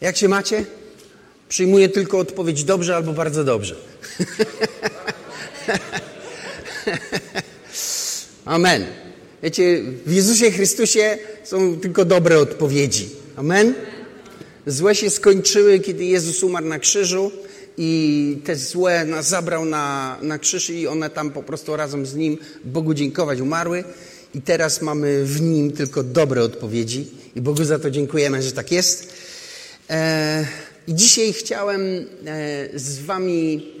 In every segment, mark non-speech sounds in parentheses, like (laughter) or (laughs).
Jak się macie? Przyjmuję tylko odpowiedź dobrze albo bardzo dobrze. (laughs) Amen. Wiecie, w Jezusie Chrystusie są tylko dobre odpowiedzi. Amen. Złe się skończyły, kiedy Jezus umarł na krzyżu i te złe nas zabrał na, na krzyż i one tam po prostu razem z Nim Bogu dziękować umarły. I teraz mamy w Nim tylko dobre odpowiedzi i Bogu za to dziękujemy, że tak jest. E, I dzisiaj chciałem e, z Wami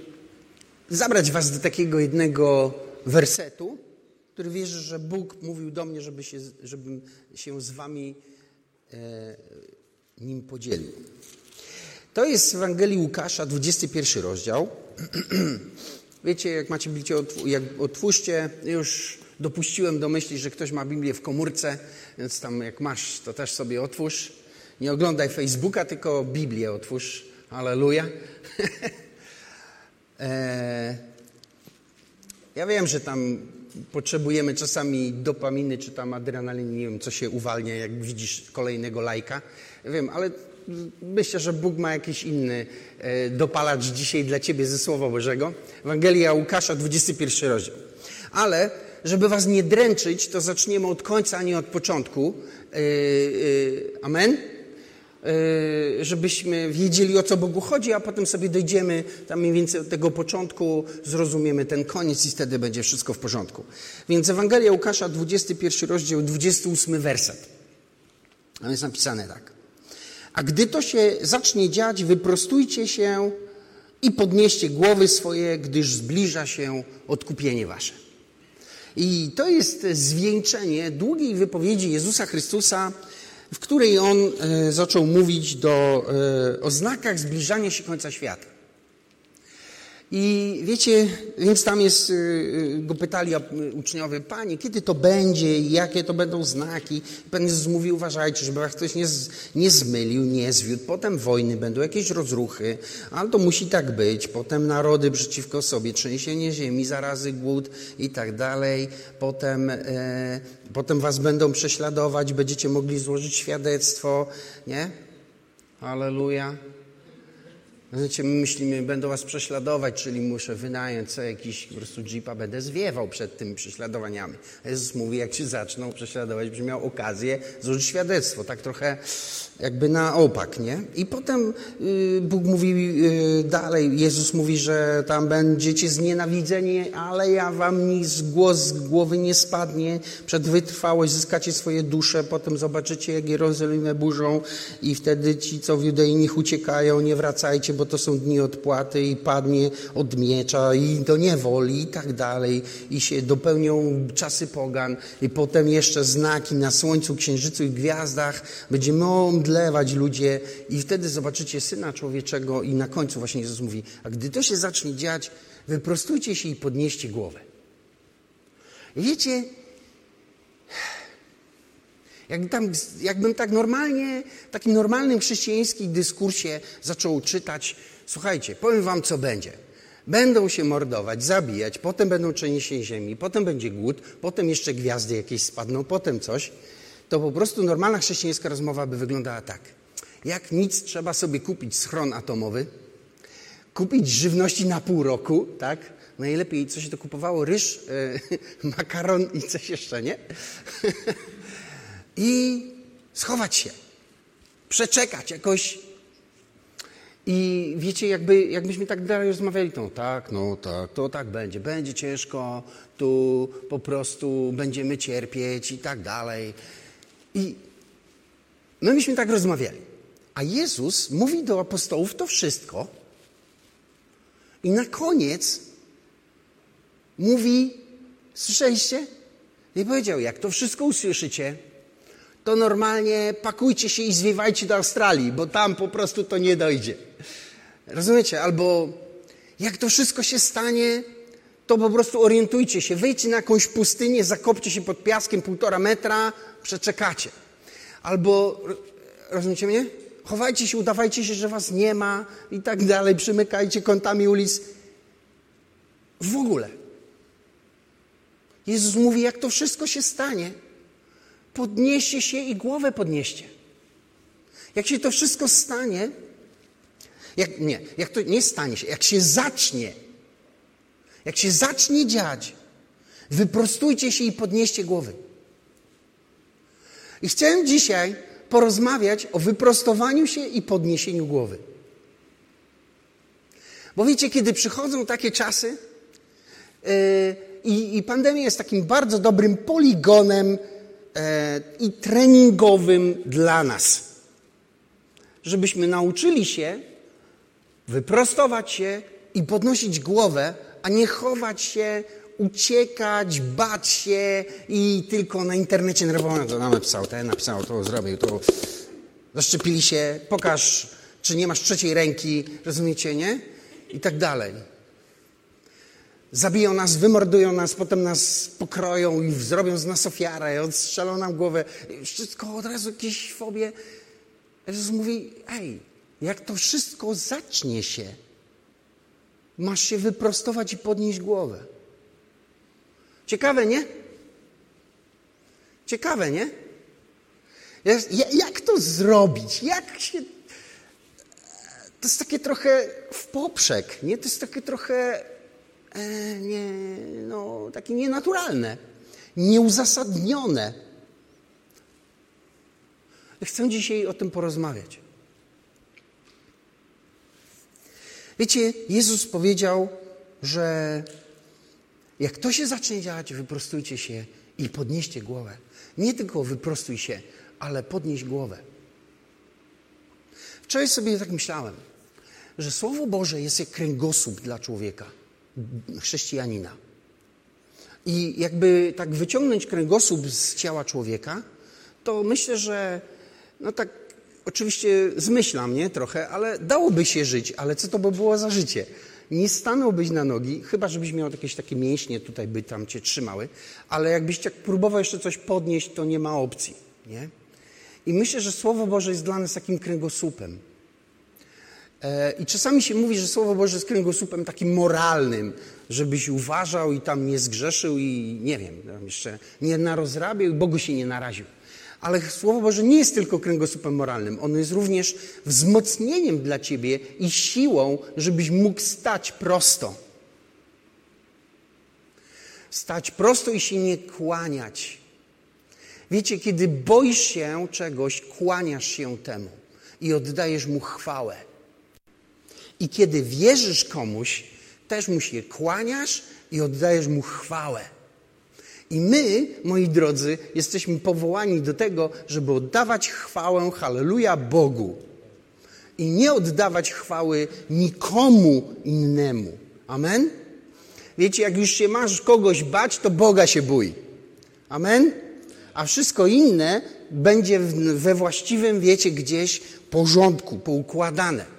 zabrać Was do takiego jednego wersetu, który wierzę, że Bóg mówił do mnie, żeby się, żebym się z Wami e, nim podzielił. To jest w Ewangelii Łukasza, 21 rozdział. (clears throat) Wiecie, jak macie Biblię, jak otwórzcie, już dopuściłem do myśli, że ktoś ma Biblię w komórce, więc tam jak masz, to też sobie otwórz. Nie oglądaj Facebooka, tylko Biblię otwórz. Aleluja. (laughs) E, ja wiem, że tam potrzebujemy czasami dopaminy, czy tam adrenaliny, nie wiem, co się uwalnia, jak widzisz kolejnego lajka. Ja wiem, ale myślę, że Bóg ma jakiś inny e, dopalacz dzisiaj dla ciebie ze Słowa Bożego. Ewangelia Łukasza, 21 rozdział. Ale, żeby was nie dręczyć, to zaczniemy od końca, a nie od początku. E, amen? E, żebyśmy wiedzieli, o co Bogu chodzi, a potem sobie dojdziemy tam mniej więcej od tego początku, zrozumiemy ten koniec i wtedy będzie wszystko w porządku. Więc Ewangelia Łukasza, 21 rozdział, 28 werset. Tam jest napisane tak. A gdy to się zacznie dziać, wyprostujcie się i podnieście głowy swoje, gdyż zbliża się odkupienie wasze. I to jest zwieńczenie długiej wypowiedzi Jezusa Chrystusa w której on e, zaczął mówić do, e, o znakach zbliżania się końca świata. I wiecie, więc tam jest, e, go pytali uczniowie, Panie, kiedy to będzie, jakie to będą znaki? Pan Jezus mówi, uważajcie, żeby was ktoś nie, nie zmylił, nie zwiódł. Potem wojny, będą jakieś rozruchy, ale to musi tak być. Potem narody przeciwko sobie, trzęsienie ziemi, zarazy, głód i tak dalej. Potem e, Potem was będą prześladować, będziecie mogli złożyć świadectwo, nie? Aleluja. Znaczy, my myślimy, będą was prześladować, czyli muszę wynająć co jakiś po prostu jeepa, będę zwiewał przed tymi prześladowaniami. Jezus mówi, jak się zaczną prześladować, będzie miał okazję złożyć świadectwo. Tak trochę jakby na opak, nie? I potem y, Bóg mówi y, dalej, Jezus mówi, że tam będziecie znienawidzeni, ale ja wam nic głos z głowy nie spadnie, przed wytrwałość zyskacie swoje dusze, potem zobaczycie, jak Jerozolimę burzą i wtedy ci, co w Judei nich uciekają, nie wracajcie, bo to są dni odpłaty i padnie od miecza i do niewoli i tak dalej. I się dopełnią czasy pogan. I potem jeszcze znaki na słońcu, księżycu i gwiazdach, będziemy omdlewać ludzie. I wtedy zobaczycie Syna Człowieczego i na końcu właśnie Jezus mówi, a gdy to się zacznie dziać, wyprostujcie się i podnieście głowę. wiecie, jak tam, jakbym tak normalnie, w takim normalnym chrześcijańskim dyskursie zaczął czytać, słuchajcie, powiem wam, co będzie. Będą się mordować, zabijać, potem będą trzęsienie ziemi, potem będzie głód, potem jeszcze gwiazdy jakieś spadną, potem coś. To po prostu normalna chrześcijańska rozmowa by wyglądała tak. Jak nic, trzeba sobie kupić schron atomowy, kupić żywności na pół roku, tak? Najlepiej, co się to kupowało? Ryż, yy, (laughs) makaron i coś jeszcze, nie? (laughs) i schować się, przeczekać jakoś. I wiecie, jakby, jakbyśmy tak dalej rozmawiali, to tak, no tak, to tak będzie, będzie ciężko, tu po prostu będziemy cierpieć i tak dalej. I my byśmy tak rozmawiali. A Jezus mówi do apostołów to wszystko i na koniec mówi, słyszeliście? I powiedział, jak to wszystko usłyszycie, to normalnie pakujcie się i zwiewajcie do Australii, bo tam po prostu to nie dojdzie. Rozumiecie? Albo jak to wszystko się stanie, to po prostu orientujcie się, wejdźcie na jakąś pustynię, zakopcie się pod piaskiem półtora metra, przeczekacie. Albo, rozumiecie mnie? Chowajcie się, udawajcie się, że was nie ma i tak dalej, przymykajcie kątami ulic. W ogóle. Jezus mówi, jak to wszystko się stanie, podnieście się i głowę podnieście. Jak się to wszystko stanie, jak, nie, jak to nie stanie się, jak się zacznie, jak się zacznie dziać, wyprostujcie się i podnieście głowy. I chciałem dzisiaj porozmawiać o wyprostowaniu się i podniesieniu głowy. Bo wiecie, kiedy przychodzą takie czasy yy, i, pandemia jest takim bardzo dobrym poligonem i treningowym dla nas, żebyśmy nauczyli się wyprostować się i podnosić głowę, a nie chować się, uciekać, bać się i tylko na internecie nerwowo to napisał, ten napisał, to zrobił, to zaszczepili się, pokaż, czy nie masz trzeciej ręki, rozumiecie, nie? I tak dalej. Zabiją nas, wymordują nas, potem nas pokroją i zrobią z nas ofiarę, odstrzelą nam głowę. Wszystko od razu jakieś fobie. Jezus mówi, ej, jak to wszystko zacznie się, masz się wyprostować i podnieść głowę. Ciekawe, nie? Ciekawe, nie? Jak to zrobić? Jak się. To jest takie trochę w poprzek, nie? To jest takie trochę. E, nie, no, takie nienaturalne, nieuzasadnione. Chcę dzisiaj o tym porozmawiać. Wiecie, Jezus powiedział, że jak to się zacznie działać, wyprostujcie się i podnieście głowę. Nie tylko wyprostuj się, ale podnieś głowę. Wczoraj sobie tak myślałem, że Słowo Boże jest jak kręgosłup dla człowieka, chrześcijanina. I jakby tak wyciągnąć kręgosłup z ciała człowieka, to myślę, że no tak oczywiście zmyślam, nie? Trochę, ale dałoby się żyć, ale co to by było za życie? Nie stanąłbyś na nogi, chyba żebyś miał jakieś takie mięśnie tutaj, by tam cię trzymały, ale jakbyś tak próbował jeszcze coś podnieść, to nie ma opcji, nie? I myślę, że Słowo Boże jest dla nas takim kręgosłupem. E, I czasami się mówi, że Słowo Boże jest kręgosłupem takim moralnym, żebyś uważał i tam nie zgrzeszył i nie wiem, jeszcze nie narozrabiał i Bogu się nie naraził. Ale Słowo Boże nie jest tylko kręgosłupem moralnym. Ono jest również wzmocnieniem dla ciebie i siłą, żebyś mógł stać prosto. Stać prosto i się nie kłaniać. Wiecie, kiedy boisz się czegoś, kłaniasz się temu i oddajesz mu chwałę. I kiedy wierzysz komuś, też mu się kłaniasz i oddajesz mu chwałę. I my, moi drodzy, jesteśmy powołani do tego, żeby oddawać chwałę, halleluja, Bogu. I nie oddawać chwały nikomu innemu. Amen? Wiecie, jak już się masz kogoś bać, to Boga się bój. Amen? A wszystko inne będzie we właściwym, wiecie, gdzieś porządku, poukładane.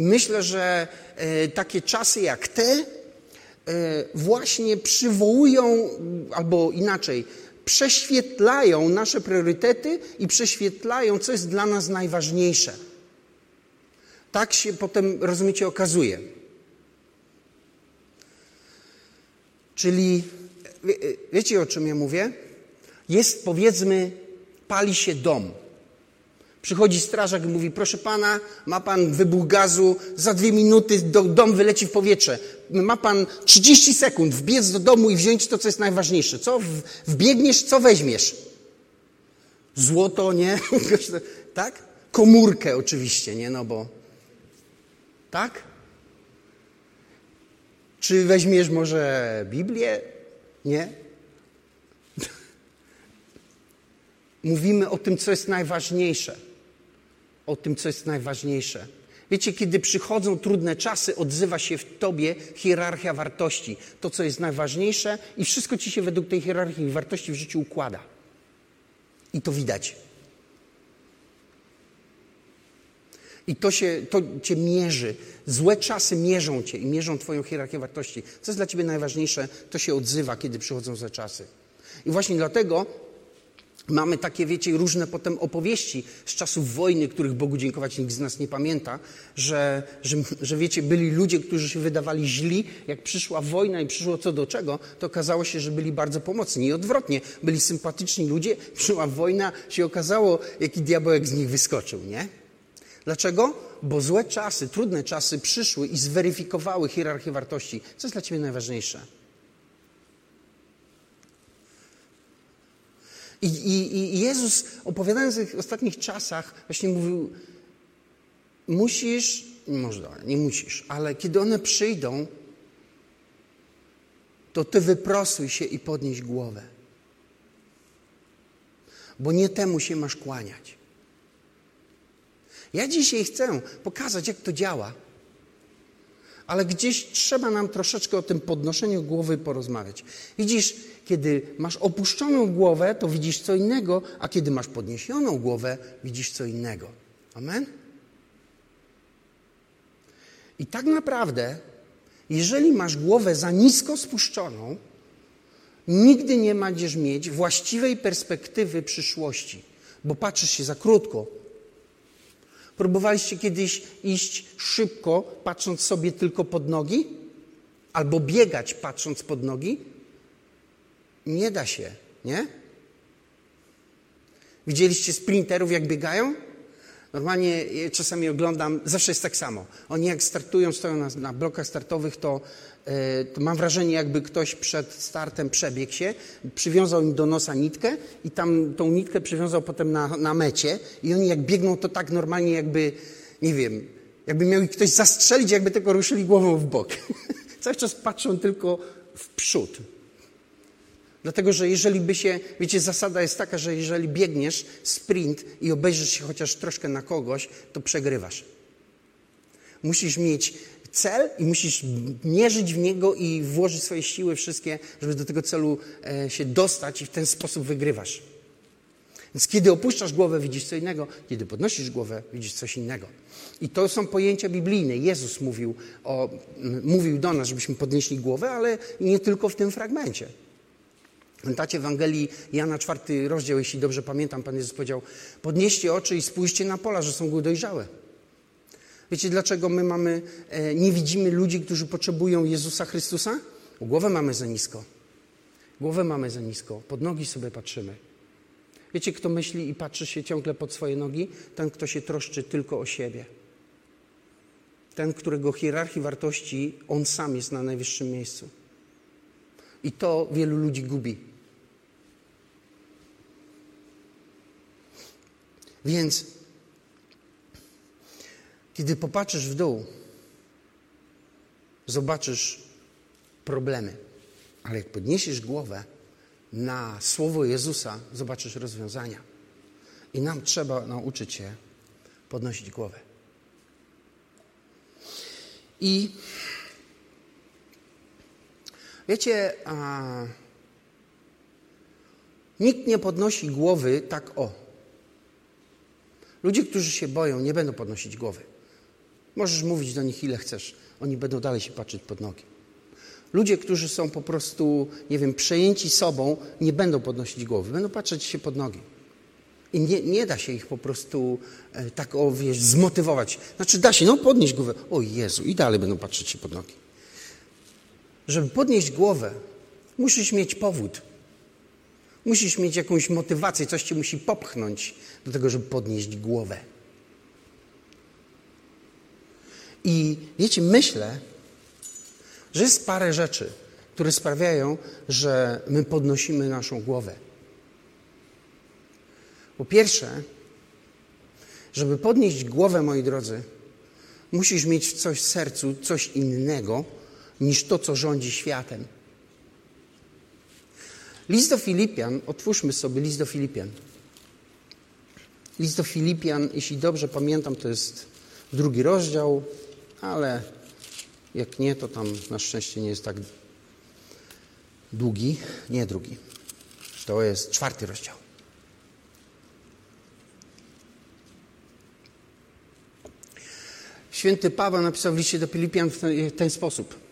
I myślę, że e, takie czasy jak te, E, właśnie przywołują, albo inaczej, prześwietlają nasze priorytety i prześwietlają, co jest dla nas najważniejsze. Tak się potem, rozumiecie, okazuje. Czyli, wie, wiecie o czym ja mówię? Jest, powiedzmy, pali się dom. Przychodzi strażak i mówi, proszę pana, ma pan wybuch gazu, za dwie minuty do, dom wyleci w powietrze. Ma pan 30 sekund wbiec do domu i wziąć to, co jest najważniejsze. Co wbiegniesz, co weźmiesz? Złoto, nie? (laughs) tak? Komórkę oczywiście, nie? No bo... Tak? Czy weźmiesz może Biblię? Nie? (laughs) Mówimy o tym, co jest najważniejsze o tym, co jest najważniejsze. Wiecie, kiedy przychodzą trudne czasy, odzywa się w tobie hierarchia wartości. To, co jest najważniejsze, i wszystko ci się według tej hierarchii wartości w życiu układa. I to widać. I to, się, to cię mierzy. Złe czasy mierzą cię i mierzą twoją hierarchię wartości. Co jest dla ciebie najważniejsze, to się odzywa, kiedy przychodzą złe czasy. I właśnie dlatego Mamy takie, wiecie, różne potem opowieści z czasów wojny, których Bogu dziękować nikt z nas nie pamięta, że, że, że wiecie, byli ludzie, którzy się wydawali źli. Jak przyszła wojna i przyszło co do czego, to okazało się, że byli bardzo pomocni. I odwrotnie, byli sympatyczni ludzie, (laughs) przyszła wojna, się okazało, jaki diabełek z nich wyskoczył, nie? Dlaczego? Bo złe czasy, trudne czasy przyszły i zweryfikowały hierarchię wartości. Co jest dla ciebie najważniejsze? I, i, I Jezus, opowiadając o tych ostatnich czasach, właśnie mówił: Musisz, może nie musisz, ale kiedy one przyjdą, to ty wyprostuj się i podnieś głowę. Bo nie temu się masz kłaniać. Ja dzisiaj chcę pokazać, jak to działa. Ale gdzieś trzeba nam troszeczkę o tym podnoszeniu głowy porozmawiać. Widzisz, kiedy masz opuszczoną głowę, to widzisz co innego, a kiedy masz podniesioną głowę, widzisz co innego. Amen? I tak naprawdę, jeżeli masz głowę za nisko spuszczoną, nigdy nie będziesz mieć właściwej perspektywy przyszłości, bo patrzysz się za krótko. Próbowaliście kiedyś iść szybko, patrząc sobie tylko pod nogi? Albo biegać, patrząc pod nogi? Nie da się, nie? Widzieliście sprinterów, jak biegają? Normalnie czasami oglądam, zawsze jest tak samo. Oni jak startują, stoją na, na blokach startowych, to, yy, to, mam wrażenie, jakby ktoś przed startem przebiegł się, przywiązał im do nosa nitkę i tam tą nitkę przywiązał potem na, na mecie i oni jak biegną, to tak normalnie jakby, nie wiem, jakby miał ich ktoś zastrzelić, jakby tylko ruszyli głową w bok. (laughs) Cały czas patrzą tylko w przód. Dlatego, że jeżeli by się, wiecie, zasada jest taka, że jeżeli biegniesz sprint i obejrzysz się chociaż troszkę na kogoś, to przegrywasz. Musisz mieć cel i musisz mierzyć w niego i włożyć swoje siły wszystkie, żeby do tego celu e, się dostać i w ten sposób wygrywasz. Więc kiedy opuszczasz głowę, widzisz co innego, kiedy podnosisz głowę, widzisz coś innego. I to są pojęcia biblijne. Jezus mówił, o, mówił do nas, żebyśmy podnieśli głowę, ale nie tylko w tym fragmencie. Pamiętacie Ewangelii Jana czwarty rozdział, jeśli dobrze pamiętam, Pan Jezus powiedział, podnieście oczy i spójrzcie na pola, że są dojrzałe. Wiecie, dlaczego my mamy, e, nie widzimy ludzi, którzy potrzebują Jezusa Chrystusa? Głowę mamy za nisko. Głowę mamy za nisko. Pod nogi sobie patrzymy. Wiecie, kto myśli i patrzy się ciągle pod swoje nogi? Ten, kto się troszczy tylko o siebie. Ten, którego hierarchii wartości on sam jest na najwyższym miejscu. I to wielu ludzi gubi. Więc kiedy popatrzysz w dół, zobaczysz problemy. Ale jak podniesiesz głowę na słowo Jezusa, zobaczysz rozwiązania. I nam trzeba nauczyć się podnosić głowę. I wiecie, a, nikt nie podnosi głowy tak o. Ludzie, którzy się boją, nie będą podnosić głowy. Możesz mówić do nich ile chcesz, oni będą dalej się patrzeć pod nogi. Ludzie, którzy są po prostu, nie wiem, przejęci sobą, nie będą podnosić głowy, będą patrzeć się pod nogi. I nie, nie da się ich po prostu e, tak, o, wiesz, zmotywować. Znaczy da się, no podnieść głowę. O Jezu, i dalej będą patrzeć się pod nogi. Żeby podnieść głowę, musisz mieć powód. Musisz mieć jakąś motywację, coś cię musi popchnąć do tego, żeby podnieść głowę. I wiecie, myślę, że jest parę rzeczy, które sprawiają, że my podnosimy naszą głowę. Po pierwsze, żeby podnieść głowę, moi drodzy, musisz mieć coś w sercu, coś innego niż to, co rządzi światem. List do Filipian, otwórzmy sobie list do Filipian. List do Filipian, jeśli dobrze pamiętam, to jest drugi rozdział, ale jak nie, to tam na szczęście nie jest tak długi. Nie drugi. To jest czwarty rozdział. Święty Paweł napisał w liście do Filipian w ten sposób.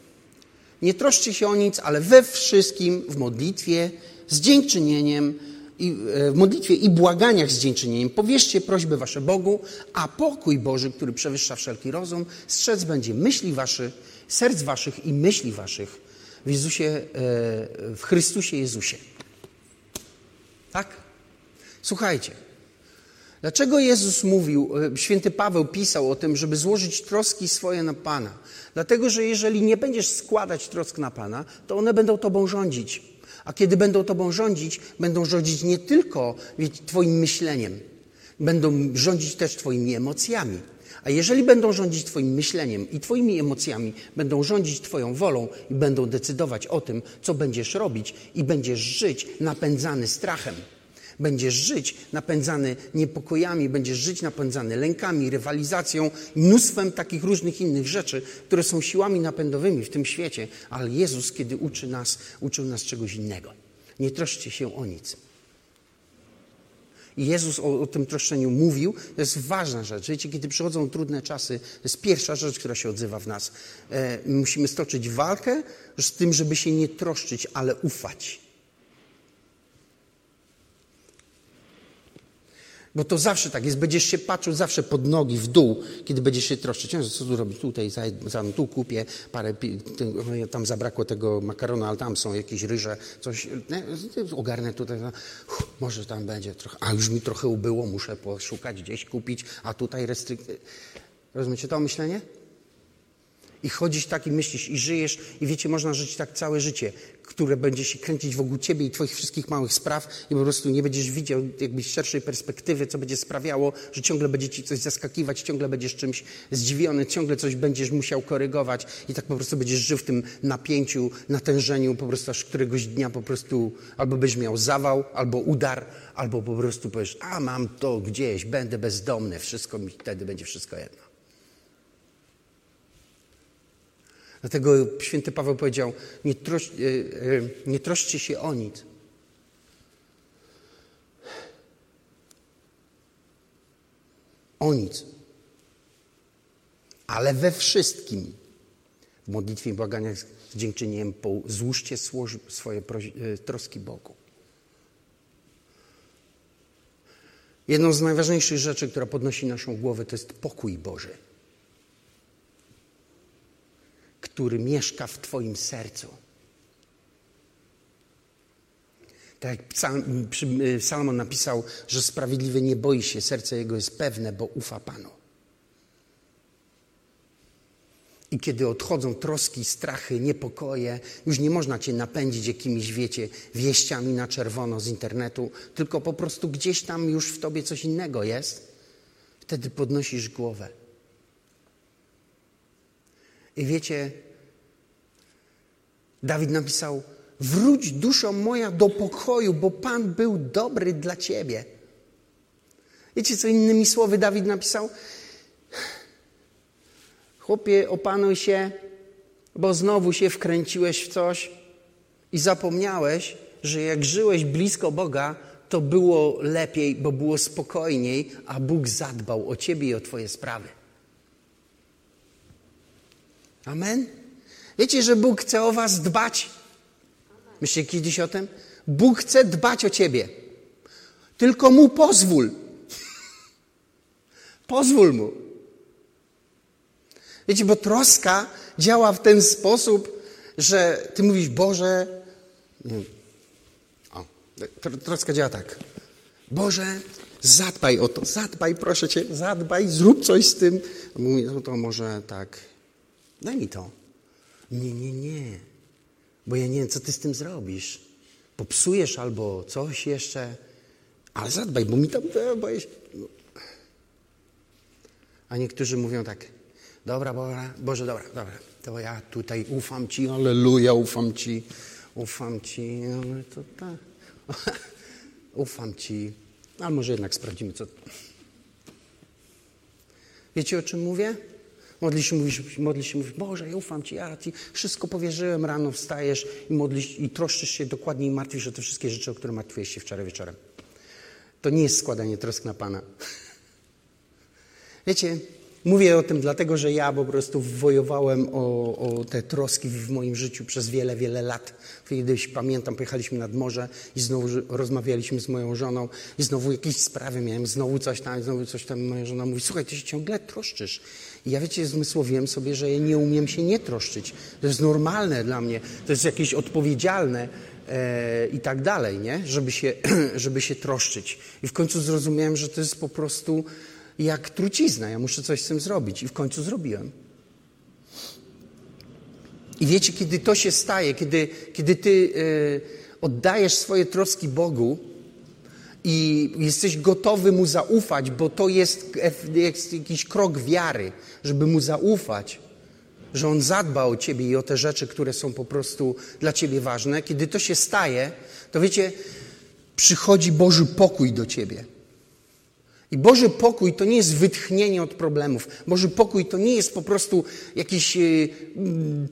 Nie troszcie się o nic, ale we wszystkim w modlitwie, z dziękczynieniem, i, e, w modlitwie i błaganiach z dziękczynieniem powierzcie prośby wasze Bogu, a pokój Boży, który przewyższa wszelki rozum, strzec będzie myśli waszych, serc waszych i myśli waszych w Jezusie, e, w Chrystusie Jezusie. Tak? Słuchajcie. Dlaczego Jezus mówił, e, święty Paweł pisał o tym, żeby złożyć troski swoje na Pana? Dlatego, że jeżeli nie będziesz składać trosk na Pana, to one będą Tobą rządzić. A kiedy będą Tobą rządzić, będą rządzić nie tylko Twoim myśleniem, będą rządzić też Twoimi emocjami. A jeżeli będą rządzić Twoim myśleniem i Twoimi emocjami, będą rządzić Twoją wolą i będą decydować o tym, co będziesz robić i będziesz żyć napędzany strachem. Będziesz żyć napędzany niepokojami, będziesz żyć napędzany lękami, rywalizacją, mnóstwem takich różnych innych rzeczy, które są siłami napędowymi w tym świecie. Ale Jezus, kiedy uczy nas, uczył nas czegoś innego. Nie troszcie się o nic. I Jezus o, o, tym troszczeniu mówił. To jest ważna rzecz. Wiecie, kiedy przychodzą trudne czasy, to jest pierwsza rzecz, która się odzywa w nas. E, musimy stoczyć walkę z tym, żeby się nie troszczyć, ale ufać. Bo to zawsze tak jest. Będziesz się patrzył zawsze pod nogi, w dół, kiedy będziesz się troszczyć. Co tu robić? Tutaj, za, za, tu kupię parę, tam zabrakło tego makaronu, ale tam są jakieś ryże, coś, nie, ogarnę tutaj, Uff, może tam będzie trochę, a już mi trochę ubyło, muszę poszukać, gdzieś kupić, a tutaj restrykcje. Rozumiecie to myślenie? I chodzisz tak i myślisz i żyjesz i wiecie, można żyć tak całe życie, które będzie się kręcić wokół ciebie i twoich wszystkich małych spraw i po prostu nie będziesz widział jakby szerszej perspektywy, co będzie sprawiało, że ciągle będzie ci coś zaskakiwać, ciągle będziesz czymś zdziwiony, ciągle coś będziesz musiał korygować i tak po prostu będziesz żył w tym napięciu, natężeniu, po prostu aż któregoś dnia po prostu albo byś miał zawał, albo udar, albo po prostu powiesz, a mam to gdzieś, będę bezdomny, wszystko mi wtedy będzie wszystko jedno. Dlatego święty Paweł powiedział: nie, trosz, e, e, nie troszcie się o nic. O nic. Ale we wszystkim w modlitwie i błaganiach z dziękczynieniem złóżcie swoje e, troski Bogu. Jedną z najważniejszych rzeczy, która podnosi naszą głowę, to jest pokój Boży który mieszka w Twoim sercu. Tak jak Salomon napisał, że sprawiedliwy nie boi się, serce jego jest pewne, bo ufa Panu. I kiedy odchodzą troski, strachy, niepokoje, już nie można cię napędzić jakimiś, wiecie, wieściami na czerwono z internetu, tylko po prostu gdzieś tam już w tobie coś innego jest. Wtedy podnosisz głowę. I wiecie, Dawid napisał: Wróć duszo moja do pokoju, bo Pan był dobry dla ciebie. Wiecie, co innymi słowy Dawid napisał? Chłopie, opanuj się, bo znowu się wkręciłeś w coś i zapomniałeś, że jak żyłeś blisko Boga, to było lepiej, bo było spokojniej, a Bóg zadbał o ciebie i o twoje sprawy. Amen? Wiecie, że Bóg chce o was dbać? Myślicie kiedyś o tym? Bóg chce dbać o ciebie. Tylko mu pozwól. (laughs) pozwól mu. Wiecie, bo troska działa w ten sposób, że ty mówisz, Boże. O, troska działa tak. Boże, zadbaj o to, zadbaj, proszę cię, zadbaj, zrób coś z tym. Mówi, no to może tak, daj mi to. Nie, nie, nie. Bo ja nie wiem, co ty z tym zrobisz. Popsujesz albo coś jeszcze, ale zadbaj, bo mi tam, boję się. A niektórzy mówią tak, dobra, Boże, Boże, dobra, dobra, to ja tutaj ufam Ci, aleluja, ufam Ci, ufam Ci, no to tak, (laughs) ufam Ci, ale może jednak sprawdzimy, co... Wiecie, o czym mówię? Modlisz się, mówisz, modlisz się, mówisz, Boże, ja ufam Ci, ja Ci wszystko powierzyłem, rano wstajesz i modlisz i troszczysz się dokładnie i martwisz o te wszystkie rzeczy, o które martwiłeś się wczoraj wieczorem. To nie jest składanie trosk na Pana. Wiecie, Mówię o tym dlatego, że ja po prostu wojowałem o, o, te troski w moim życiu przez wiele, wiele lat. Kiedyś pamiętam, pojechaliśmy nad morze i znowu rozmawialiśmy z moją żoną i znowu jakieś sprawy miałem, znowu coś tam, znowu coś tam. Moja żona mówi, słuchaj, ty się ciągle troszczysz. I ja wiecie, zmysłowiłem sobie, że ja nie umiem się nie troszczyć. To jest normalne dla mnie, to jest jakieś odpowiedzialne e, i tak dalej, nie? Żeby się, (clears throat) żeby się troszczyć. I w końcu zrozumiałem, że to jest po prostu jak trucizna. Ja muszę coś z tym zrobić. I w końcu zrobiłem. I wiecie, kiedy to się staje, kiedy, kiedy ty y, oddajesz swoje troski Bogu i jesteś gotowy Mu zaufać, bo to jest, jest jakiś krok wiary, żeby Mu zaufać, że On zadba o ciebie i o te rzeczy, które są po prostu dla ciebie ważne. Kiedy to się staje, to wiecie, przychodzi Boży pokój do ciebie. I Boży pokój to nie jest wytchnienie od problemów. Boży pokój to nie jest po prostu jakaś e,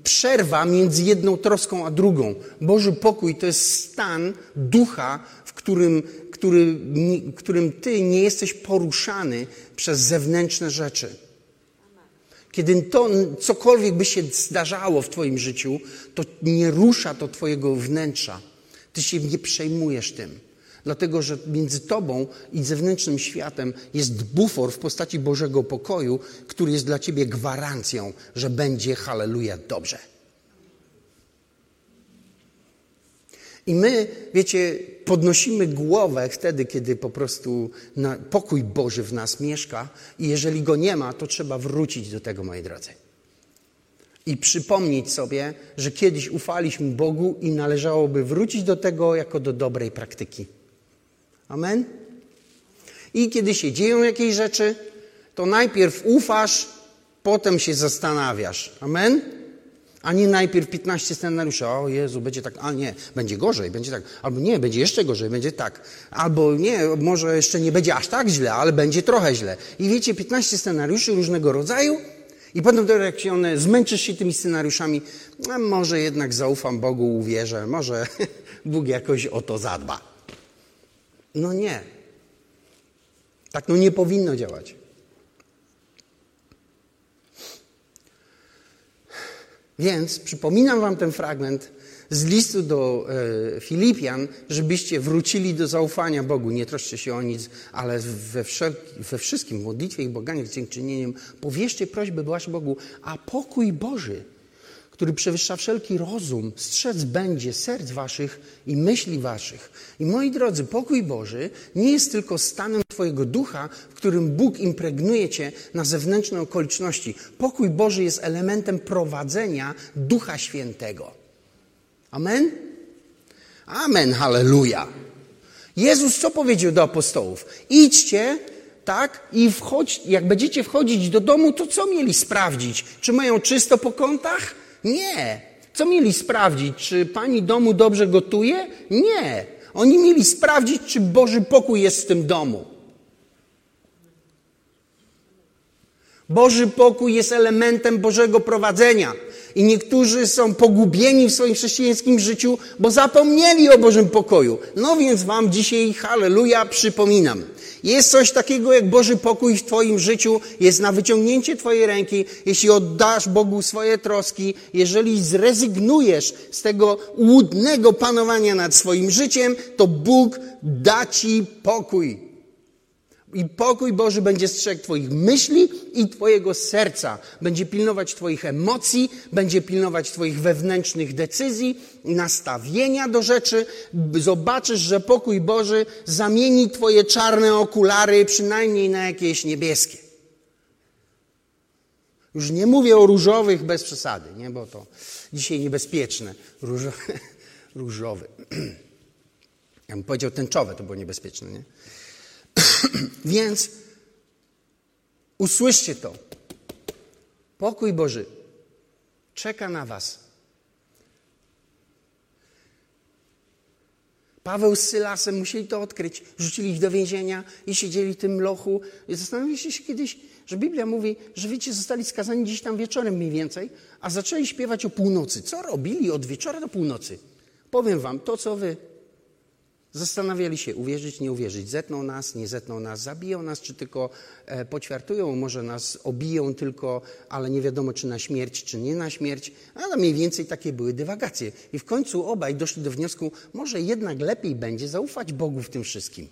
przerwa między jedną troską a drugą. Boży pokój to jest stan ducha, w którym, który, którym ty nie jesteś poruszany przez zewnętrzne rzeczy. Kiedy to cokolwiek by się zdarzało w Twoim życiu, to nie rusza to Twojego wnętrza. Ty się nie przejmujesz tym dlatego że między tobą i zewnętrznym światem jest bufor w postaci Bożego pokoju, który jest dla ciebie gwarancją, że będzie halleluja dobrze. I my, wiecie, podnosimy głowę wtedy, kiedy po prostu pokój Boży w nas mieszka, i jeżeli go nie ma, to trzeba wrócić do tego, moi drodzy. I przypomnieć sobie, że kiedyś ufaliśmy Bogu i należałoby wrócić do tego jako do dobrej praktyki. Amen? I kiedy się dzieją jakieś rzeczy, to najpierw ufasz, potem się zastanawiasz. Amen? A nie najpierw 15 scenariuszy. O Jezu, będzie tak, a nie, będzie gorzej, będzie tak. Albo nie, będzie jeszcze gorzej, będzie tak. Albo nie, może jeszcze nie będzie aż tak źle, ale będzie trochę źle. I wiecie, 15 scenariuszy różnego rodzaju i potem jak się one, zmęczysz się tymi scenariuszami, a może jednak zaufam Bogu, uwierzę, może (laughs) Bóg jakoś o to zadba. No nie. Tak no nie powinno działać. Więc przypominam Wam ten fragment z listu do e, Filipian, żebyście wrócili do zaufania Bogu. Nie troszcie się o nic, ale we, we wszystkim, w modlitwie i błaganiach z dziękczynieniem, powierzcie prośby Waszym Bogu, a pokój Boży, który przewyższa wszelki rozum, strzec będzie serc waszych i myśli waszych. I moi drodzy, pokój Boży nie jest tylko stanem Twojego ducha, w którym Bóg impregnuje Cię na zewnętrzne okoliczności. Pokój Boży jest elementem prowadzenia Ducha Świętego. Amen? Amen, halleluja. Jezus co powiedział do apostołów? Idźcie, tak, i wchodź, jak będziecie wchodzić do domu, to co mieli sprawdzić? Czy mają czysto po kątach? Nie. Co mieli sprawdzić? Czy pani domu dobrze gotuje? Nie. Oni mieli sprawdzić, czy Boży pokój jest w tym domu. Boży pokój jest elementem Bożego prowadzenia. I niektórzy są pogubieni w swoim chrześcijańskim życiu, bo zapomnieli o Bożym pokoju. No więc Wam dzisiaj, halleluja, przypominam. Jest coś takiego jak Boży pokój w Twoim życiu, jest na wyciągnięcie Twojej ręki, jeśli oddasz Bogu swoje troski, jeżeli zrezygnujesz z tego łudnego panowania nad swoim życiem, to Bóg da Ci pokój. I pokój Boży będzie strzegł Twoich myśli i Twojego serca. Będzie pilnować Twoich emocji, będzie pilnować Twoich wewnętrznych decyzji, nastawienia do rzeczy. Zobaczysz, że pokój Boży zamieni Twoje czarne okulary przynajmniej na jakieś niebieskie. Już nie mówię o różowych bez przesady, nie? bo to dzisiaj niebezpieczne. (laughs) Różowy. różowy. (clears throat) Ja bym powiedział tęczowe, to było niebezpieczne. Nie? (clears throat) Więc usłyszcie to. Pokój Boży czeka na Was. Paweł z Sylasem musieli to odkryć. Rzucili ich do więzienia i siedzieli w tym lochu. I zastanowiliście się kiedyś, że Biblia mówi, że wiecie, zostali skazani gdzieś tam wieczorem mniej więcej, a zaczęli śpiewać o północy. Co robili od wieczora do północy? Powiem wam to, co wy Zastanawiali się, uwierzyć, nie uwierzyć. Zetną nas, nie zetną nas, zabiją nas, czy tylko e, poćwiartują, może nas obiją tylko, ale nie wiadomo, czy na śmierć, czy nie na śmierć. Ale mniej więcej takie były dywagacje. I w końcu obaj doszli do wniosku, może jednak lepiej będzie zaufać Bogu w tym wszystkim.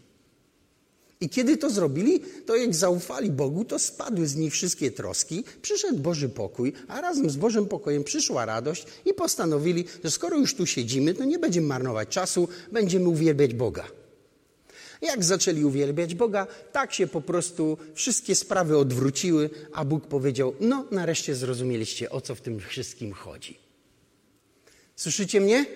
I kiedy to zrobili, to jak zaufali Bogu, to spadły z nich wszystkie troski, przyszedł Boży pokój, a razem z Bożym pokojem przyszła radość i postanowili, że skoro już tu siedzimy, to nie będziemy marnować czasu, będziemy uwielbiać Boga. Jak zaczęli uwielbiać Boga, tak się po prostu wszystkie sprawy odwróciły, a Bóg powiedział: No, nareszcie zrozumieliście, o co w tym wszystkim chodzi. Słyszycie mnie?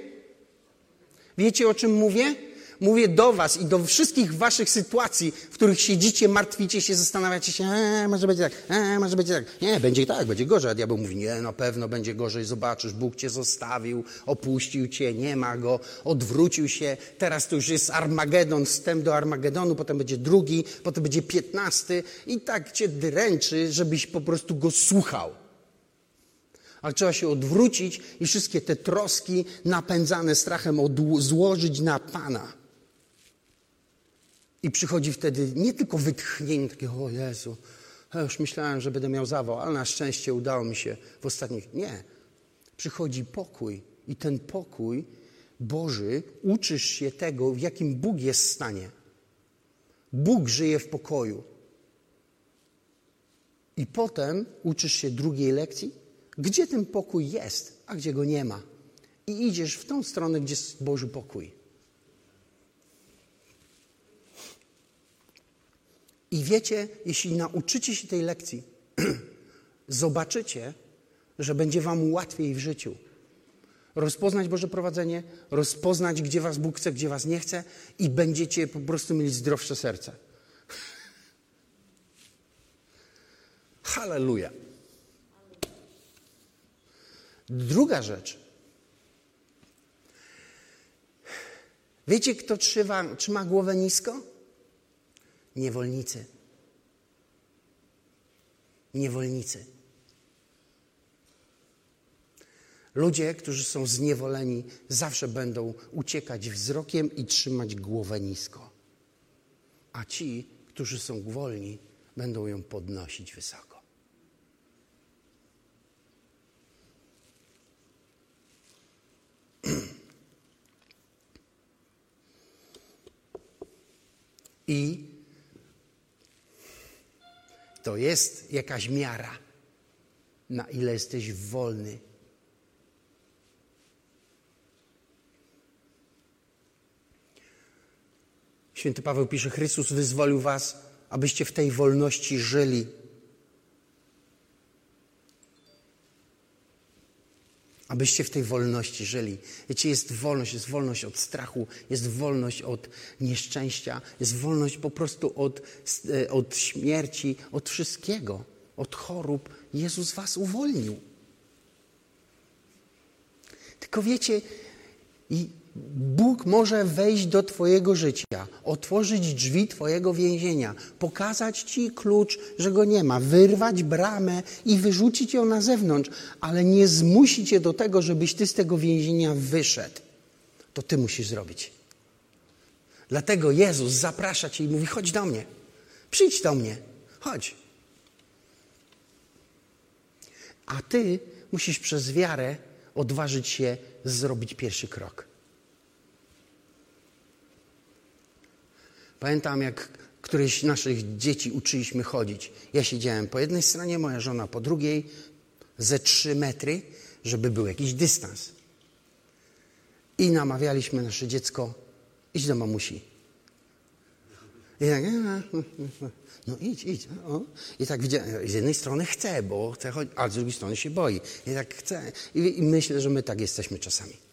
Wiecie, o czym mówię? Mówię do Was i do wszystkich Waszych sytuacji, w których siedzicie, martwicie się, zastanawiacie się, e, może będzie tak, e, może będzie tak. Nie, będzie tak, będzie gorzej. A diabeł mówi, nie, na pewno będzie gorzej, zobaczysz, Bóg Cię zostawił, opuścił Cię, nie ma Go, odwrócił się, teraz to już jest Armagedon, wstęp do Armagedonu, potem będzie drugi, potem będzie piętnasty i tak Cię dręczy, żebyś po prostu Go słuchał. Ale trzeba się odwrócić i wszystkie te troski napędzane strachem złożyć na Pana. I przychodzi wtedy nie tylko wytchnienie, takie, o Jezu, ja już myślałem, że będę miał zawał, ale na szczęście udało mi się w ostatnich. Nie. Przychodzi pokój i ten pokój Boży, uczysz się tego, w jakim Bóg jest w stanie. Bóg żyje w pokoju. I potem uczysz się drugiej lekcji, gdzie ten pokój jest, a gdzie go nie ma. I idziesz w tą stronę, gdzie jest Boży pokój. I wiecie, jeśli nauczycie się tej lekcji, (clears throat) zobaczycie, że będzie Wam łatwiej w życiu. Rozpoznać Boże prowadzenie, rozpoznać, gdzie Was Bóg chce, gdzie Was nie chce, i będziecie po prostu mieli zdrowsze serce. (laughs) Halleluja. Druga rzecz. Wiecie, kto trzyma, trzyma głowę nisko? Niewolnicy. Niewolnicy. Ludzie, którzy są zniewoleni, zawsze będą uciekać wzrokiem i trzymać głowę nisko. A ci, którzy są wolni, będą ją podnosić wysoko. (clears throat) I to jest jakaś miara, na ile jesteś wolny. Święty Paweł pisze: Chrystus wyzwolił Was, abyście w tej wolności żyli. Abyście w tej wolności żyli. Wiecie, jest wolność, jest wolność od strachu, jest wolność od nieszczęścia, jest wolność po prostu od, e, od śmierci, od wszystkiego, od chorób. Jezus was uwolnił. Tylko wiecie, i Bóg może wejść do Twojego życia, otworzyć drzwi Twojego więzienia, pokazać Ci klucz, że go nie ma, wyrwać bramę i wyrzucić ją na zewnątrz, ale nie zmusi Cię do tego, żebyś Ty z tego więzienia wyszedł. To Ty musisz zrobić. Dlatego Jezus zaprasza Cię i mówi: chodź do mnie, przyjdź do mnie, chodź. A Ty musisz przez wiarę odważyć się zrobić pierwszy krok. Pamiętam, jak któreś naszych dzieci uczyliśmy chodzić. Ja siedziałem po jednej stronie, moja żona po drugiej, ze trzy metry, żeby był jakiś dystans. I namawialiśmy nasze dziecko, idź do mamusi. I tak, no idź, idź. O. I tak widziałem, z jednej strony chce, bo chce chodzić, a z drugiej strony się boi. I tak chce. I, i myślę, że my tak jesteśmy czasami.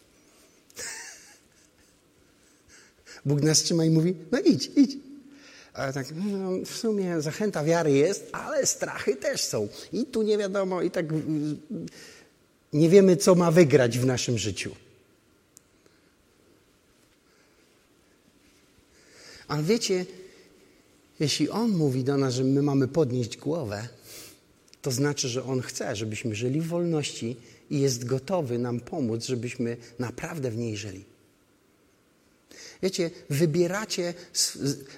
Bóg nas trzyma i mówi, no idź, idź. Ale tak, no, w sumie zachęta wiary jest, ale strachy też są. I tu nie wiadomo, i tak nie wiemy, co ma wygrać w naszym życiu. Ale wiecie, jeśli On mówi do nas, że my mamy podnieść głowę, to znaczy, że On chce, żebyśmy żyli w wolności i jest gotowy nam pomóc, żebyśmy naprawdę w niej żyli. Wiecie, wybieracie,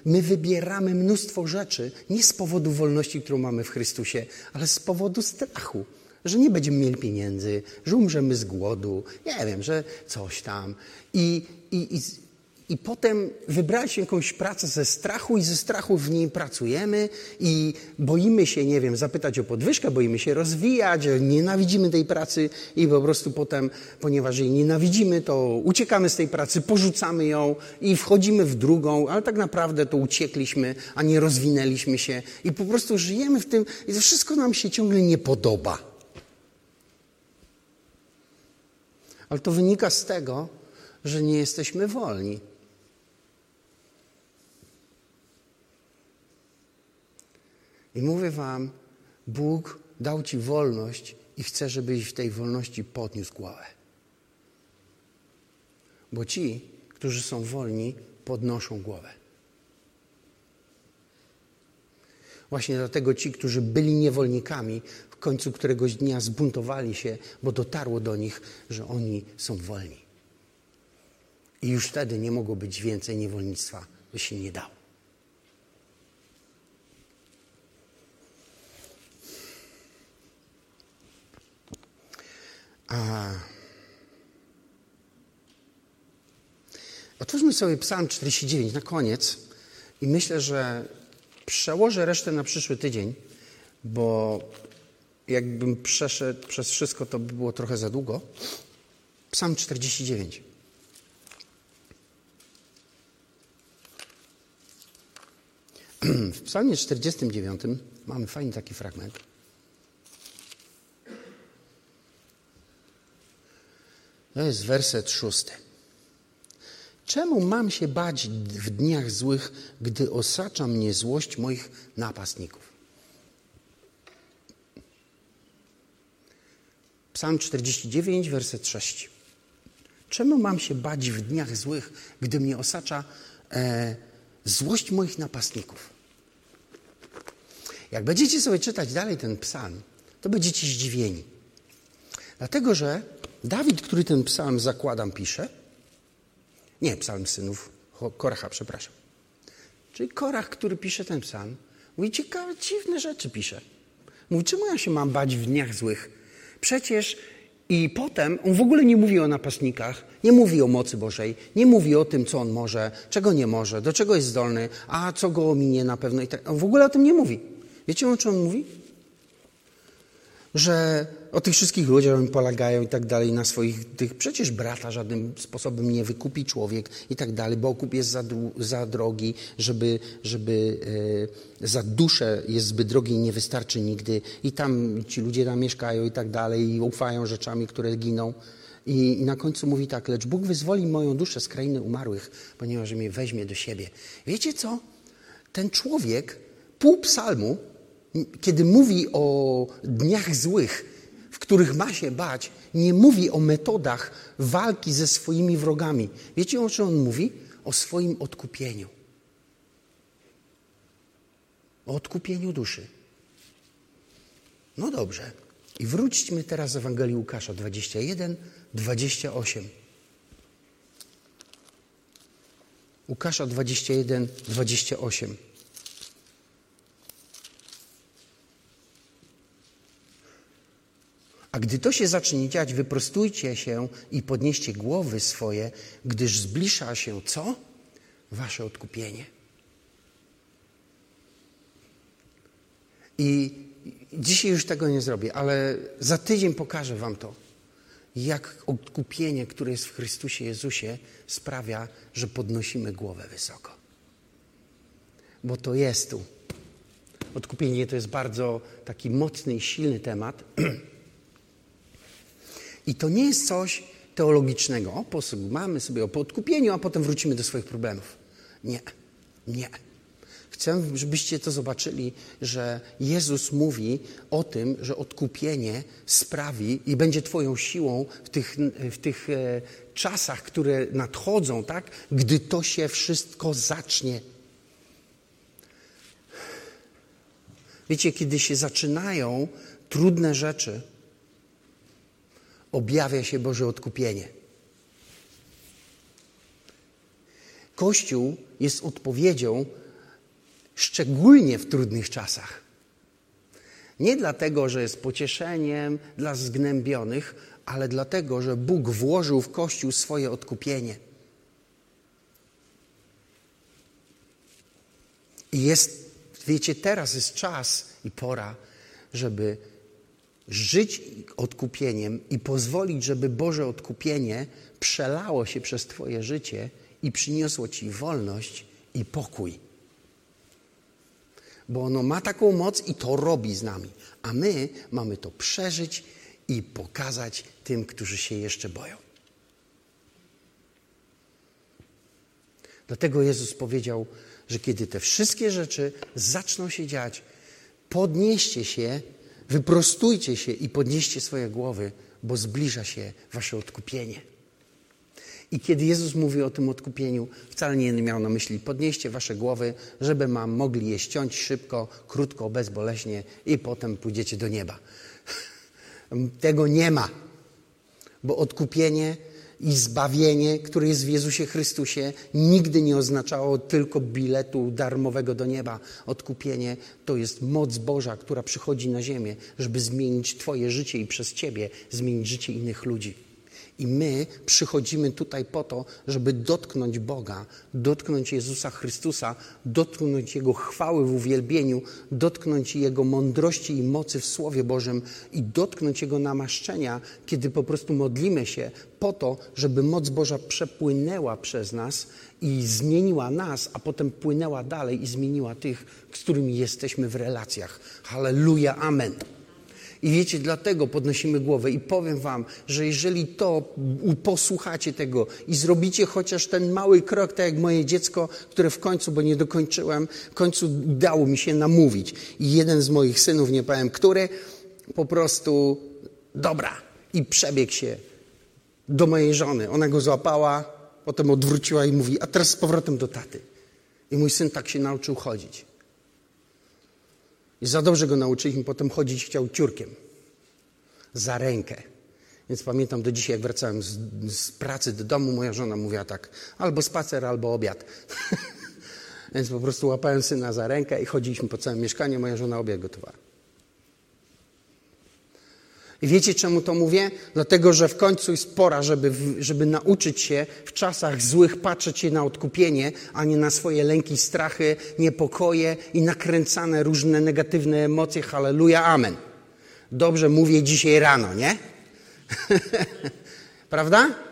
my wybieramy mnóstwo rzeczy nie z powodu wolności, którą mamy w Chrystusie, ale z powodu strachu, że nie będziemy mieli pieniędzy, że umrzemy z głodu, nie wiem, że coś tam. I, i, i i potem wybraliśmy jakąś pracę ze strachu i ze strachu w niej pracujemy i boimy się, nie wiem, zapytać o podwyżkę, boimy się rozwijać, nienawidzimy tej pracy i po prostu potem, ponieważ jej nienawidzimy, to uciekamy z tej pracy, porzucamy ją i wchodzimy w drugą, ale tak naprawdę to uciekliśmy, a nie rozwinęliśmy się i po prostu żyjemy w tym i to wszystko nam się ciągle nie podoba. Ale to wynika z tego, że nie jesteśmy wolni. I mówię Wam, Bóg dał Ci wolność i chce, żebyś w tej wolności podniósł głowę. Bo ci, którzy są wolni, podnoszą głowę. Właśnie dlatego ci, którzy byli niewolnikami, w końcu któregoś dnia zbuntowali się, bo dotarło do nich, że oni są wolni. I już wtedy nie mogło być więcej niewolnictwa, by się nie dało. A... Otwórzmy sobie Psalm 49 na koniec i myślę, że przełożę resztę na przyszły tydzień, bo jakbym przeszedł przez wszystko, to by było trochę za długo. Psalm 49. (clears throat) W Psalmie 49 mamy fajny taki fragment. To jest werset szósty. Czemu mam się bać w dniach złych, gdy osacza mnie złość moich napastników? Psalm 49, werset 6. Czemu mam się bać w dniach złych, gdy mnie osacza e, złość moich napastników? Jak będziecie sobie czytać dalej ten psalm, to będziecie zdziwieni. Dlatego, że Dawid, który ten psalm zakładam, pisze, nie psalm synów Koracha, przepraszam. Czyli Korach, który pisze ten psalm, mówi ciekawe, dziwne rzeczy pisze. Mówi, czemu ja się mam bać w dniach złych? Przecież i potem on w ogóle nie mówi o napastnikach, nie mówi o mocy Bożej, nie mówi o tym, co on może, czego nie może, do czego jest zdolny, a co go ominie na pewno. I tak. On w ogóle o tym nie mówi. Wiecie, o czym on mówi? że o tych wszystkich ludziach oni polegają i tak dalej na swoich tych, przecież brata żadnym sposobem nie wykupi człowiek i tak dalej, bo okup jest za, za drogi, żeby, żeby e, za duszę jest zbyt drogi i nie wystarczy nigdy i tam ci ludzie tam mieszkają i tak dalej i ufają rzeczami, które giną. I, I na końcu mówi tak, lecz Bóg wyzwoli moją duszę z krainy umarłych, ponieważ mnie weźmie do siebie. Wiecie co? Ten człowiek, pół psalmu, kiedy mówi o dniach złych, których ma się bać, nie mówi o metodach walki ze swoimi wrogami. Wiecie, o czym on mówi? O swoim odkupieniu. O odkupieniu duszy. No dobrze. I wróćmy teraz z Ewangelii Łukasza 21, 28. Łukasza 21, 28. A gdy to się zacznie dziać, wyprostujcie się i podnieście głowy swoje, gdyż zbliża się co? Wasze odkupienie. I dzisiaj już tego nie zrobię, ale za tydzień pokażę Wam to, jak odkupienie, które jest w Chrystusie Jezusie, sprawia, że podnosimy głowę wysoko. Bo to jest tu. Odkupienie to jest bardzo taki mocny i silny temat. (clears throat) I to nie jest coś teologicznego. O, mamy sobie o podkupieniu, a potem wrócimy do swoich problemów. Nie, nie. Chcę, żebyście to zobaczyli, że Jezus mówi o tym, że odkupienie sprawi i będzie Twoją siłą w tych, w tych e, czasach, które nadchodzą, tak? Gdy to się wszystko zacznie. Wiecie, kiedy się zaczynają trudne rzeczy, objawia się Boże odkupienie. Kościół jest odpowiedzią szczególnie w trudnych czasach. Nie dlatego, że jest pocieszeniem dla zgnębionych, ale dlatego, że Bóg włożył w Kościół swoje odkupienie. I jest, wiecie, teraz jest czas i pora, żeby żyć odkupieniem i pozwolić, żeby Boże odkupienie przelało się przez Twoje życie i przyniosło Ci wolność i pokój. Bo ono ma taką moc i to robi z nami. A my mamy to przeżyć i pokazać tym, którzy się jeszcze boją. Dlatego Jezus powiedział, że kiedy te wszystkie rzeczy zaczną się dziać, podnieście się, wyprostujcie się i podnieście swoje głowy, bo zbliża się wasze odkupienie. I kiedy Jezus mówi o tym odkupieniu, wcale nie miał na myśli podnieście wasze głowy, żeby mam mogli je ściąć szybko, krótko, bezboleśnie i potem pójdziecie do nieba. (laughs) Tego nie ma, bo odkupienie i zbawienie, które jest w Jezusie Chrystusie, nigdy nie oznaczało tylko biletu darmowego do nieba. Odkupienie to jest moc Boża, która przychodzi na ziemię, żeby zmienić Twoje życie i przez Ciebie zmienić życie innych ludzi. I my przychodzimy tutaj po to, żeby dotknąć Boga, dotknąć Jezusa Chrystusa, dotknąć Jego chwały w uwielbieniu, dotknąć Jego mądrości i mocy w Słowie Bożym i dotknąć Jego namaszczenia, kiedy po prostu modlimy się po to, żeby moc Boża przepłynęła przez nas i zmieniła nas, a potem płynęła dalej i zmieniła tych, z którymi jesteśmy w relacjach. Halleluja, amen. I wiecie, dlatego podnosimy głowę i powiem Wam, że jeżeli to posłuchacie tego i zrobicie chociaż ten mały krok, tak jak moje dziecko, które w końcu, bo nie dokończyłem, w końcu dało mi się namówić. I jeden z moich synów, nie powiem który, po prostu dobra i przebiegł się do mojej żony. Ona go złapała, potem odwróciła i mówi, a teraz z powrotem do taty. I mój syn tak się nauczył chodzić. I za dobrze go nauczyliśmy potem chodzić chciał ciurkiem. Za rękę. Więc pamiętam do dzisiaj, jak wracałem z, z pracy do domu, moja żona mówiła tak, albo spacer, albo obiad. (laughs) Więc po prostu łapałem syna za rękę i chodziliśmy po całym mieszkaniu, moja żona obiad gotowała. I wiecie czemu to mówię? Dlatego, że w końcu jest pora, żeby, żeby nauczyć się w czasach złych patrzeć na odkupienie, a nie na swoje lęki, strachy, niepokoje i nakręcane różne negatywne emocje. Halleluja, amen. Dobrze mówię dzisiaj rano, nie? (laughs) Prawda?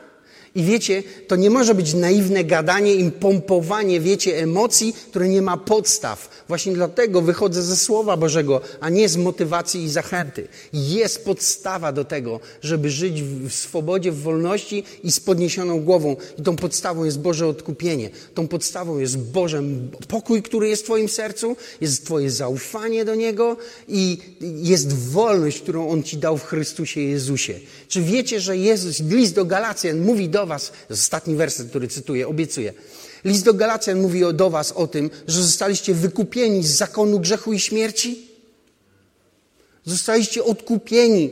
I wiecie, to nie może być naiwne gadanie i pompowanie, wiecie, emocji, które nie ma podstaw. Właśnie dlatego wychodzę ze Słowa Bożego, a nie z motywacji i zachęty. Jest podstawa do tego, żeby żyć w swobodzie, w wolności i z podniesioną głową. I tą podstawą jest Boże odkupienie. Tą podstawą jest Boże pokój, który jest w Twoim sercu, jest Twoje zaufanie do Niego i jest wolność, którą On Ci dał w Chrystusie Jezusie. Czy wiecie, że Jezus, list do Galacjan mówi do Was, ostatni werset, który cytuję, obiecuję. List do Galacjan mówi do Was o tym, że zostaliście wykupieni z zakonu grzechu i śmierci. Zostaliście odkupieni.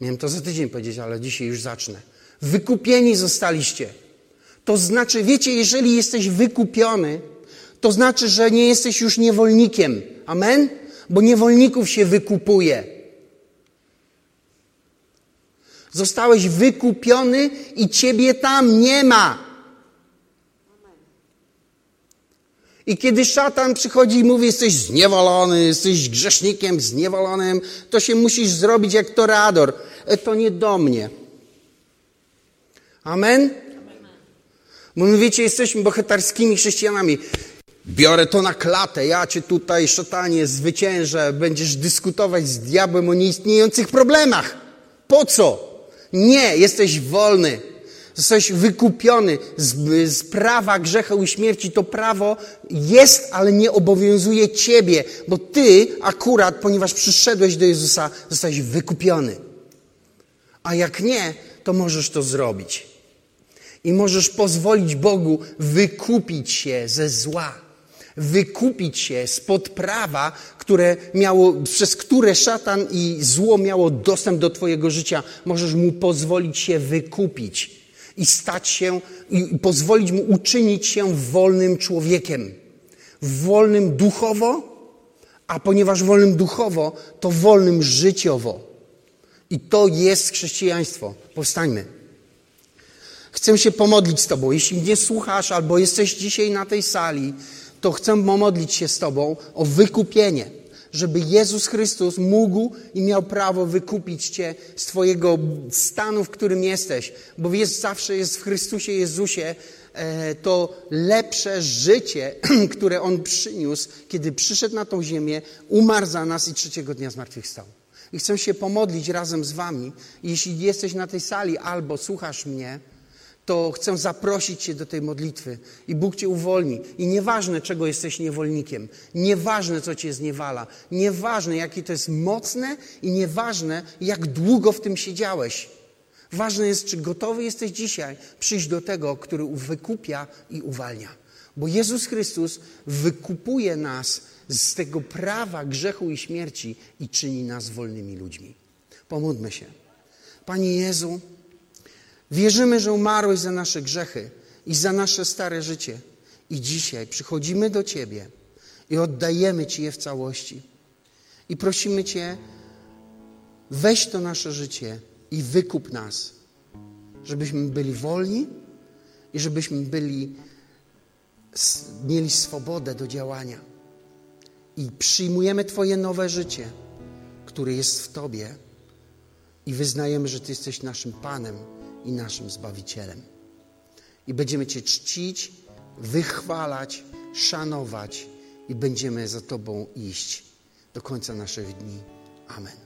Miałem to za tydzień powiedzieć, ale dzisiaj już zacznę. Wykupieni zostaliście. To znaczy, wiecie, jeżeli jesteś wykupiony, to znaczy, że nie jesteś już niewolnikiem. Amen? Bo niewolników się wykupuje. Zostałeś wykupiony i ciebie tam nie ma. I kiedy szatan przychodzi i mówi, jesteś zniewolony, jesteś grzesznikiem zniewolonym, to się musisz zrobić jak toreador. E, to nie do mnie. Amen? Bo my wiecie, jesteśmy bohaterskimi chrześcijanami. Biorę to na klatę, ja cię tutaj, szatanie, zwyciężę, będziesz dyskutować z diabłem o nieistniejących problemach. Po co? Nie, jesteś wolny. Jesteś wykupiony z, z, prawa grzechu i śmierci. To prawo jest, ale nie obowiązuje ciebie, bo ty akurat, ponieważ przyszedłeś do Jezusa, zostałeś wykupiony. A jak nie, to możesz to zrobić. I możesz pozwolić Bogu wykupić się ze zła wykupić się spod prawa, które miało, przez które szatan i zło miało dostęp do Twojego życia. Możesz mu pozwolić się wykupić. i stać się, i pozwolić mu uczynić się wolnym człowiekiem. Wolnym duchowo, a ponieważ wolnym duchowo, to wolnym życiowo. I to jest chrześcijaństwo. Powstańmy. Chcę się pomodlić z Tobą. Jeśli nie słuchasz albo jesteś dzisiaj na tej sali, to chcę pomodlić się z Tobą o wykupienie, żeby Jezus Chrystus mógł i miał prawo wykupić Cię z Twojego stanu, w którym jesteś, bo jest, zawsze jest w Chrystusie Jezusie e, to lepsze życie, (clears throat) które On przyniósł, kiedy przyszedł na tą ziemię, umarł za nas i trzeciego dnia zmartwychwstał. I chcę się pomodlić razem z Wami. Jeśli jesteś na tej sali albo słuchasz mnie, to chcę zaprosić Cię do tej modlitwy i Bóg Cię uwolni. I nieważne, czego jesteś niewolnikiem, nieważne, co Cię zniewala, nieważne, jakie to jest mocne i nieważne, jak długo w tym siedziałeś. Ważne jest, czy gotowy jesteś dzisiaj przyjść do tego, który wykupia i uwalnia. Bo Jezus Chrystus wykupuje nas z tego prawa grzechu i śmierci i czyni nas wolnymi ludźmi. Pomódlmy się. Panie Jezu, Wierzymy, że umarłeś za nasze grzechy i za nasze stare życie. I dzisiaj przychodzimy do Ciebie i oddajemy Ci je w całości. I prosimy Cię, weź to nasze życie i wykup nas, żebyśmy byli wolni i żebyśmy byli, mieli swobodę do działania. I przyjmujemy Twoje nowe życie, które jest w Tobie i wyznajemy, że Ty jesteś naszym Panem i naszym Zbawicielem. I będziemy Cię czcić, wychwalać, szanować i będziemy za Tobą iść do końca naszych dni. Amen.